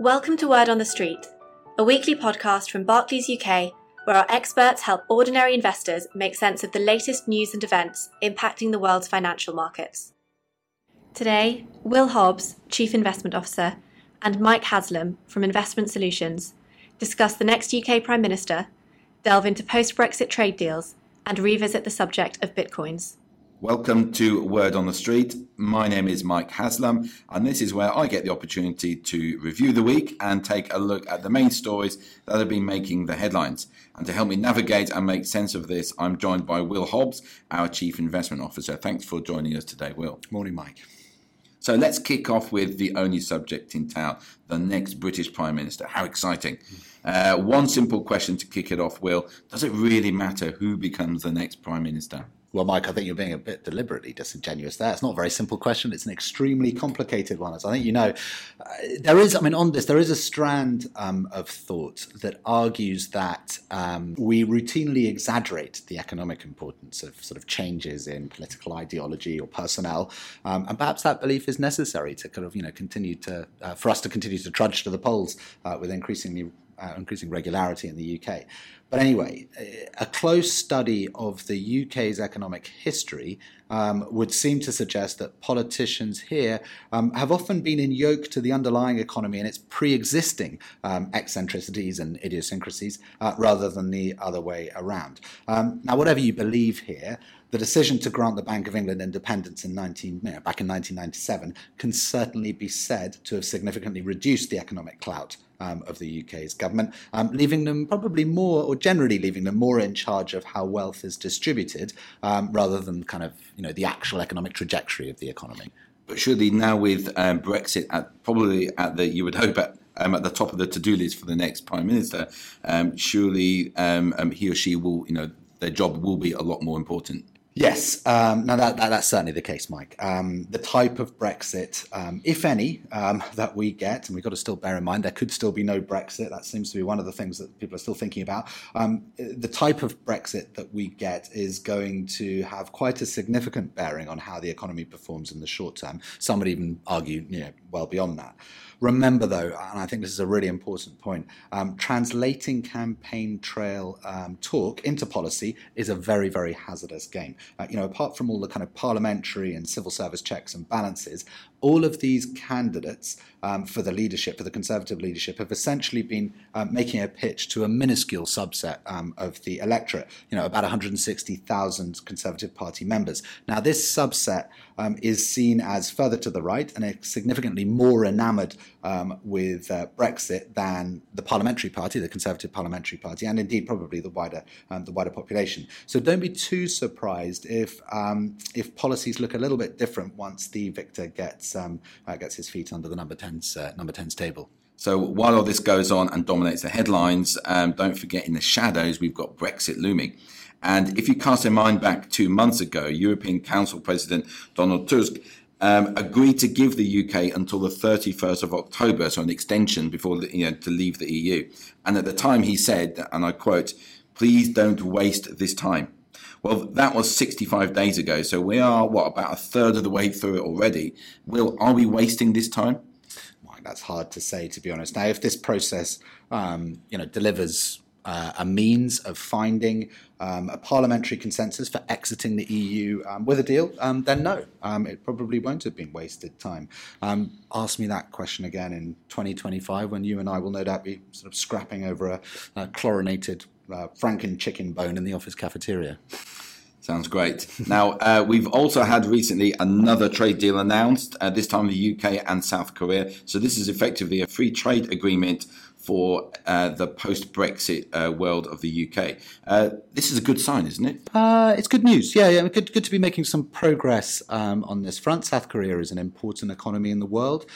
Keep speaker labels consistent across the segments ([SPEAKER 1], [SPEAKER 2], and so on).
[SPEAKER 1] Welcome to Word on the Street, a weekly podcast from Barclays UK where our experts help ordinary investors make sense of the latest news and events impacting the world's financial markets. Today, Will Hobbs, Chief Investment Officer, and Mike Haslam from Investment Solutions discuss the next UK Prime Minister, delve into post Brexit trade deals, and revisit the subject of bitcoins.
[SPEAKER 2] Welcome to Word on the Street. My name is Mike Haslam, and this is where I get the opportunity to review the week and take a look at the main stories that have been making the headlines. And to help me navigate and make sense of this, I'm joined by Will Hobbs, our Chief Investment Officer. Thanks for joining us today, Will.
[SPEAKER 3] Morning, Mike.
[SPEAKER 2] So let's kick off with the only subject in town the next British Prime Minister. How exciting! Uh, one simple question to kick it off, Will. Does it really matter who becomes the next Prime Minister?
[SPEAKER 3] Well, Mike, I think you're being a bit deliberately disingenuous there. It's not a very simple question. It's an extremely complicated one. As I think you know, uh, there is, I mean, on this, there is a strand um, of thought that argues that um, we routinely exaggerate the economic importance of sort of changes in political ideology or personnel. Um, and perhaps that belief is necessary to kind of, you know, continue to, uh, for us to continue to trudge to the polls uh, with increasingly uh, increasing regularity in the UK. But anyway, a close study of the UK's economic history um, would seem to suggest that politicians here um, have often been in yoke to the underlying economy and its pre existing um, eccentricities and idiosyncrasies uh, rather than the other way around. Um, now, whatever you believe here, the decision to grant the Bank of England independence in 19, you know, back in 1997 can certainly be said to have significantly reduced the economic clout um, of the UK's government, um, leaving them probably more, or generally leaving them more in charge of how wealth is distributed, um, rather than kind of you know the actual economic trajectory of the economy.
[SPEAKER 2] But surely now with um, Brexit at probably at the you would hope at um, at the top of the to-do list for the next prime minister, um, surely um, um, he or she will, you know, their job will be a lot more important.
[SPEAKER 3] Yes, um, now that, that, that's certainly the case, Mike. Um, the type of Brexit, um, if any, um, that we get, and we've got to still bear in mind there could still be no Brexit. That seems to be one of the things that people are still thinking about. Um, the type of Brexit that we get is going to have quite a significant bearing on how the economy performs in the short term. Some would even argue, you know, well beyond that. Remember, though, and I think this is a really important point, um, translating campaign trail um, talk into policy is a very, very hazardous game. Uh, you know, apart from all the kind of parliamentary and civil service checks and balances, all of these candidates um, for the leadership, for the Conservative leadership, have essentially been um, making a pitch to a minuscule subset um, of the electorate, you know, about 160,000 Conservative Party members. Now, this subset um, is seen as further to the right and is significantly more enamoured um, with uh, Brexit than the Parliamentary Party, the Conservative Parliamentary Party, and indeed probably the wider um, the wider population. So don't be too surprised if if policies look a little bit different once the victor gets gets um, uh, gets his feet under the number 10's uh, number 10's table.
[SPEAKER 2] So while all this goes on and dominates the headlines, um, don't forget in the shadows we've got Brexit looming. And if you cast your mind back two months ago, European Council President Donald Tusk um, agreed to give the UK until the 31st of October, so an extension before you know, to leave the EU. And at the time he said, and I quote, "Please don't waste this time." Well, that was 65 days ago. So we are, what, about a third of the way through it already. Will, are we wasting this time?
[SPEAKER 3] That's hard to say, to be honest. Now, if this process, um, you know, delivers uh, a means of finding um, a parliamentary consensus for exiting the EU um, with a deal, um, then no, um, it probably won't have been wasted time. Um, ask me that question again in 2025 when you and I will no doubt be sort of scrapping over a, a chlorinated uh, Franken chicken bone in the office cafeteria.
[SPEAKER 2] Sounds great. Now, uh, we've also had recently another trade deal announced, uh, this time the UK and South Korea. So, this is effectively a free trade agreement for uh, the post Brexit uh, world of the UK. Uh, this is a good sign, isn't it?
[SPEAKER 3] Uh, it's good news. Yeah, yeah. Good, good to be making some progress um, on this front. South Korea is an important economy in the world.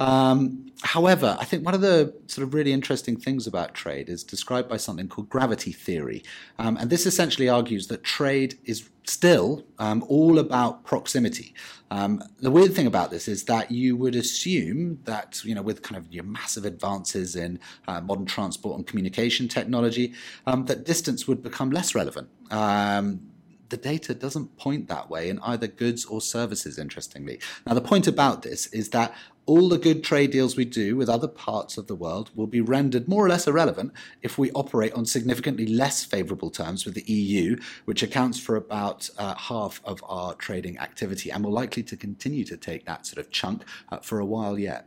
[SPEAKER 3] Um, however, I think one of the sort of really interesting things about trade is described by something called gravity theory. Um, and this essentially argues that trade is still um, all about proximity. Um, the weird thing about this is that you would assume that, you know, with kind of your massive advances in uh, modern transport and communication technology, um, that distance would become less relevant. Um, the data doesn't point that way in either goods or services, interestingly. Now, the point about this is that all the good trade deals we do with other parts of the world will be rendered more or less irrelevant if we operate on significantly less favourable terms with the EU, which accounts for about uh, half of our trading activity and will likely to continue to take that sort of chunk uh, for a while yet.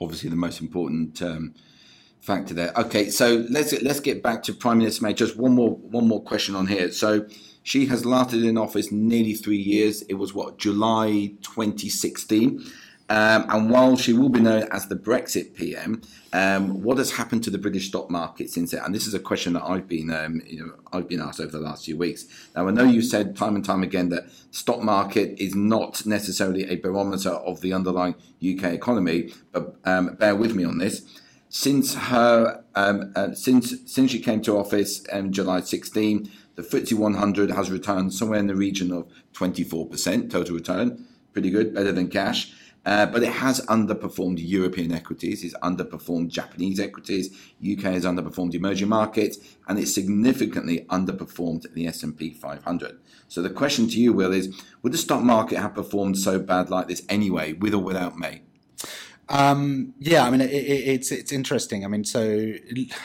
[SPEAKER 2] Obviously, the most important. Um, factor there. Okay, so let's let's get back to Prime Minister May. Just one more one more question on here. So she has lasted in office nearly three years. It was what July 2016. Um, and while she will be known as the Brexit PM, um, what has happened to the British stock market since then? And this is a question that I've been, um, you know, I've been asked over the last few weeks. Now, I know you said time and time again that stock market is not necessarily a barometer of the underlying UK economy, but um, bear with me on this. Since her, um, uh, since since she came to office in July 16, the FTSE 100 has returned somewhere in the region of 24% total return, pretty good, better than cash. Uh, but it has underperformed European equities, it's underperformed Japanese equities, UK has underperformed emerging markets, and it's significantly underperformed the S&P 500. So the question to you, Will, is would the stock market have performed so bad like this anyway, with or without May?
[SPEAKER 3] Um, yeah, I mean, it, it, it's it's interesting. I mean, so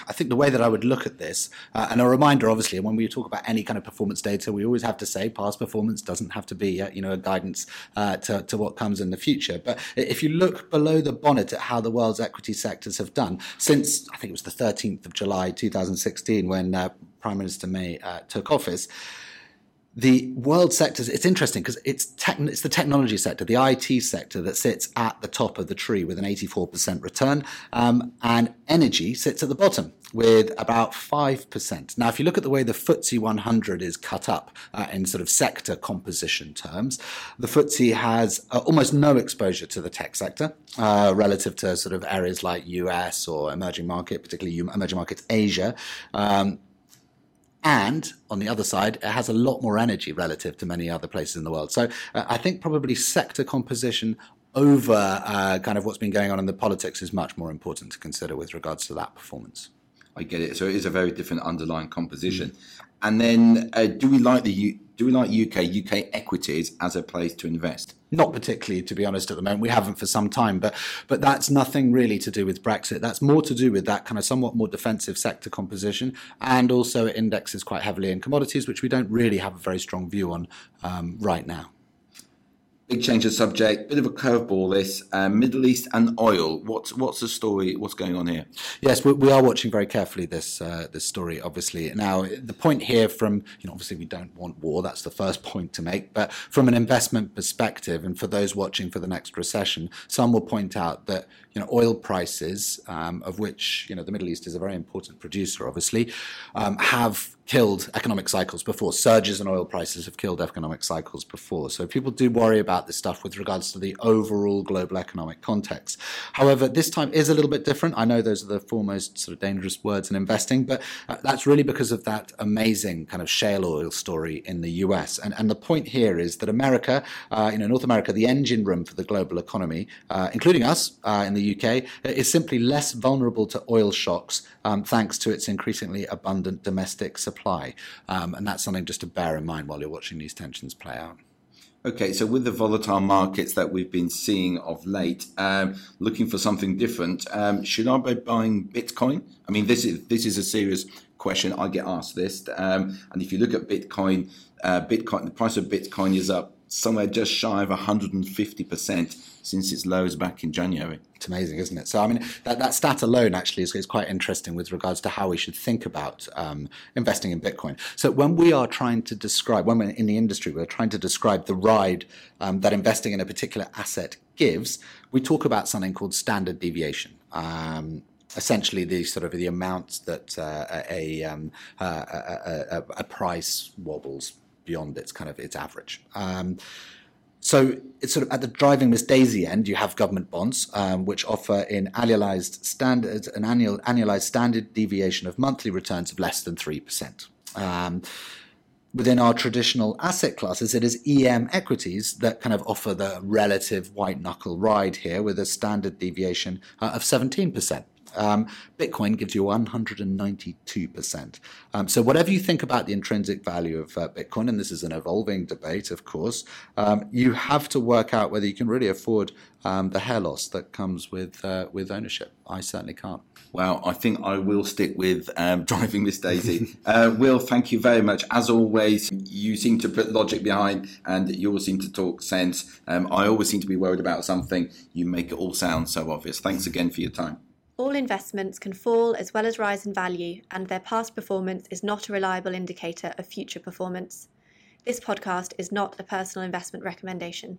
[SPEAKER 3] I think the way that I would look at this, uh, and a reminder, obviously, when we talk about any kind of performance data, we always have to say past performance doesn't have to be, uh, you know, a guidance uh, to, to what comes in the future. But if you look below the bonnet at how the world's equity sectors have done since, I think it was the 13th of July 2016 when uh, Prime Minister May uh, took office the world sectors, it's interesting because it's, tech, it's the technology sector, the IT sector that sits at the top of the tree with an 84% return, um, and energy sits at the bottom with about 5%. Now, if you look at the way the FTSE 100 is cut up uh, in sort of sector composition terms, the FTSE has uh, almost no exposure to the tech sector uh, relative to sort of areas like US or emerging market, particularly emerging markets Asia. Um, and on the other side, it has a lot more energy relative to many other places in the world. So uh, I think probably sector composition over uh, kind of what's been going on in the politics is much more important to consider with regards to that performance.
[SPEAKER 2] I get it. So it is a very different underlying composition. Mm-hmm. And then, uh, do we like the U- do we like UK UK equities as a place to invest?
[SPEAKER 3] Not particularly, to be honest, at the moment. We haven't for some time, but but that's nothing really to do with Brexit. That's more to do with that kind of somewhat more defensive sector composition, and also it indexes quite heavily in commodities, which we don't really have a very strong view on um, right now.
[SPEAKER 2] Big change of subject, bit of a curveball. This uh, Middle East and oil. What's what's the story? What's going on here?
[SPEAKER 3] Yes, we, we are watching very carefully this uh, this story. Obviously, now the point here, from you know, obviously we don't want war. That's the first point to make. But from an investment perspective, and for those watching for the next recession, some will point out that you know oil prices, um, of which you know the Middle East is a very important producer, obviously, um, have killed economic cycles before. Surges in oil prices have killed economic cycles before. So people do worry about this stuff with regards to the overall global economic context. However, this time is a little bit different. I know those are the foremost sort of dangerous words in investing, but that's really because of that amazing kind of shale oil story in the US. And, and the point here is that America, uh, you know, North America, the engine room for the global economy, uh, including us uh, in the UK, is simply less vulnerable to oil shocks um, thanks to its increasingly abundant domestic supply supply. Um, and that's something just to bear in mind while you're watching these tensions play out.
[SPEAKER 2] Okay, so with the volatile markets that we've been seeing of late, um, looking for something different, um, should I be buying Bitcoin? I mean, this is this is a serious question. I get asked this, um, and if you look at Bitcoin, uh, Bitcoin, the price of Bitcoin is up somewhere just shy of 150% since its lows back in January.
[SPEAKER 3] It's amazing, isn't it? So, I mean, that, that stat alone actually is, is quite interesting with regards to how we should think about um, investing in Bitcoin. So, when we are trying to describe, when we're in the industry, we're trying to describe the ride um, that investing in a particular asset gives, we talk about something called standard deviation. Um, essentially the sort of the amount that uh, a, um, uh, a, a, a, price wobbles beyond its kind of its average. Um, so it's sort of at the driving Miss Daisy end, you have government bonds, um, which offer in annualized standard an annual annualized standard deviation of monthly returns of less than three percent. Um, within our traditional asset classes, it is EM equities that kind of offer the relative white knuckle ride here with a standard deviation uh, of 17%. Um, Bitcoin gives you 192%. Um, so, whatever you think about the intrinsic value of uh, Bitcoin, and this is an evolving debate, of course, um, you have to work out whether you can really afford um, the hair loss that comes with uh, with ownership. I certainly can't.
[SPEAKER 2] Well, I think I will stick with um, driving Miss Daisy. uh, Will, thank you very much. As always, you seem to put logic behind and you always seem to talk sense. Um, I always seem to be worried about something. You make it all sound so obvious. Thanks again for your time.
[SPEAKER 1] All investments can fall as well as rise in value, and their past performance is not a reliable indicator of future performance. This podcast is not a personal investment recommendation.